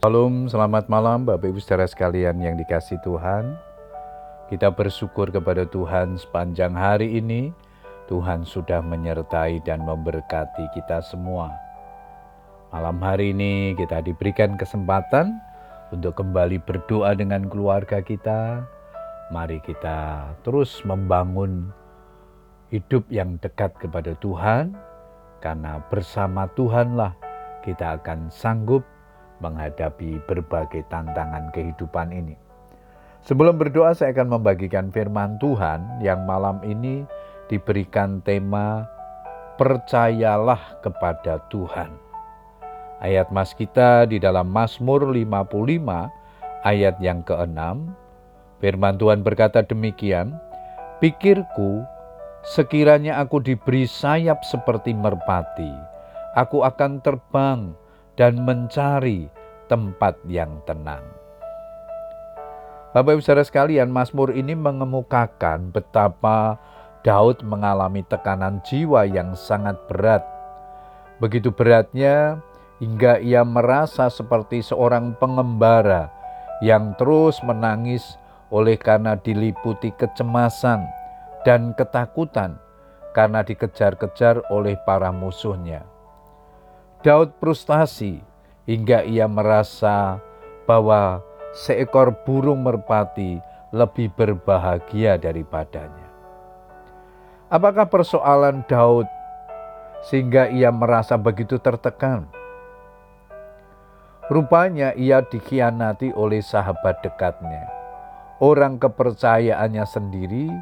Salam, selamat malam Bapak Ibu saudara sekalian yang dikasih Tuhan. Kita bersyukur kepada Tuhan sepanjang hari ini. Tuhan sudah menyertai dan memberkati kita semua. Malam hari ini kita diberikan kesempatan untuk kembali berdoa dengan keluarga kita. Mari kita terus membangun hidup yang dekat kepada Tuhan, karena bersama Tuhanlah kita akan sanggup menghadapi berbagai tantangan kehidupan ini. Sebelum berdoa, saya akan membagikan firman Tuhan yang malam ini diberikan tema "Percayalah kepada Tuhan". Ayat mas kita di dalam Mazmur 55 ayat yang ke-6. Firman Tuhan berkata demikian, Pikirku, sekiranya aku diberi sayap seperti merpati, aku akan terbang dan mencari tempat yang tenang. Bapak Ibu Saudara sekalian, Mazmur ini mengemukakan betapa Daud mengalami tekanan jiwa yang sangat berat. Begitu beratnya hingga ia merasa seperti seorang pengembara yang terus menangis oleh karena diliputi kecemasan dan ketakutan karena dikejar-kejar oleh para musuhnya. Daud frustasi hingga ia merasa bahwa seekor burung merpati lebih berbahagia daripadanya. Apakah persoalan Daud sehingga ia merasa begitu tertekan? Rupanya ia dikhianati oleh sahabat dekatnya, orang kepercayaannya sendiri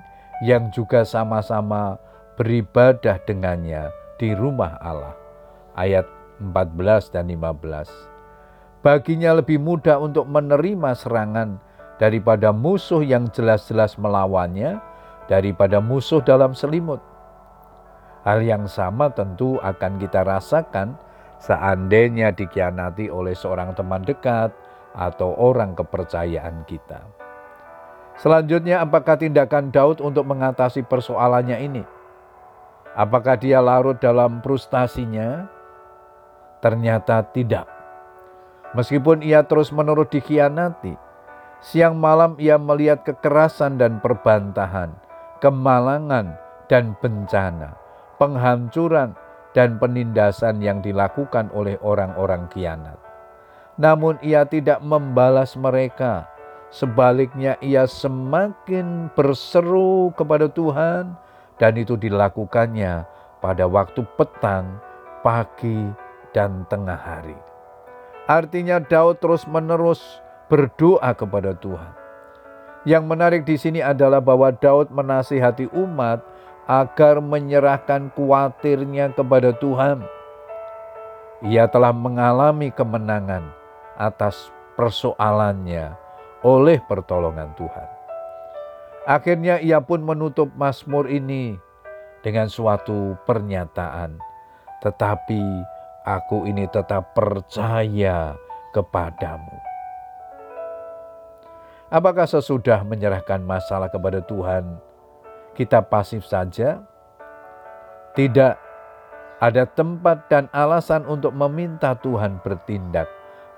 yang juga sama-sama beribadah dengannya di rumah Allah. Ayat 14 dan 15. Baginya lebih mudah untuk menerima serangan daripada musuh yang jelas-jelas melawannya, daripada musuh dalam selimut. Hal yang sama tentu akan kita rasakan seandainya dikhianati oleh seorang teman dekat atau orang kepercayaan kita. Selanjutnya, apakah tindakan Daud untuk mengatasi persoalannya ini? Apakah dia larut dalam frustasinya? Ternyata tidak. Meskipun ia terus-menerus dikhianati, siang malam ia melihat kekerasan dan perbantahan, kemalangan dan bencana, penghancuran dan penindasan yang dilakukan oleh orang-orang kianat. Namun ia tidak membalas mereka. Sebaliknya ia semakin berseru kepada Tuhan dan itu dilakukannya pada waktu petang, pagi, dan tengah hari. Artinya Daud terus-menerus berdoa kepada Tuhan. Yang menarik di sini adalah bahwa Daud menasihati umat agar menyerahkan kuatirnya kepada Tuhan. Ia telah mengalami kemenangan atas persoalannya oleh pertolongan Tuhan. Akhirnya ia pun menutup Mazmur ini dengan suatu pernyataan, "Tetapi aku ini tetap percaya kepadamu. Apakah sesudah menyerahkan masalah kepada Tuhan, kita pasif saja? Tidak ada tempat dan alasan untuk meminta Tuhan bertindak,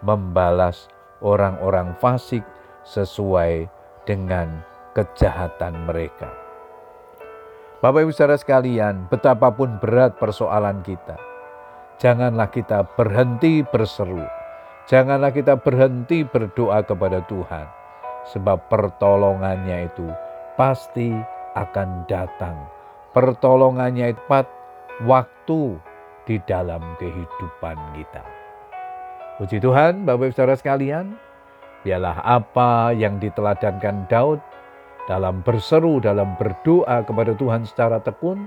membalas orang-orang fasik sesuai dengan kejahatan mereka. Bapak Ibu saudara sekalian, betapapun berat persoalan kita, janganlah kita berhenti berseru. Janganlah kita berhenti berdoa kepada Tuhan. Sebab pertolongannya itu pasti akan datang. Pertolongannya itu tepat waktu di dalam kehidupan kita. Puji Tuhan, Bapak Ibu Saudara sekalian, biarlah apa yang diteladankan Daud dalam berseru, dalam berdoa kepada Tuhan secara tekun,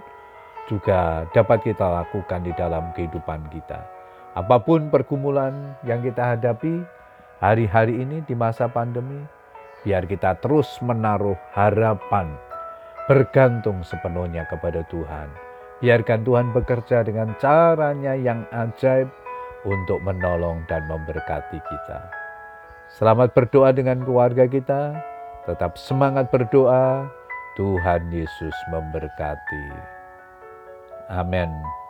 juga dapat kita lakukan di dalam kehidupan kita. Apa pun pergumulan yang kita hadapi hari-hari ini di masa pandemi, biar kita terus menaruh harapan, bergantung sepenuhnya kepada Tuhan. Biarkan Tuhan bekerja dengan caranya yang ajaib untuk menolong dan memberkati kita. Selamat berdoa dengan keluarga kita, tetap semangat berdoa. Tuhan Yesus memberkati. Amen.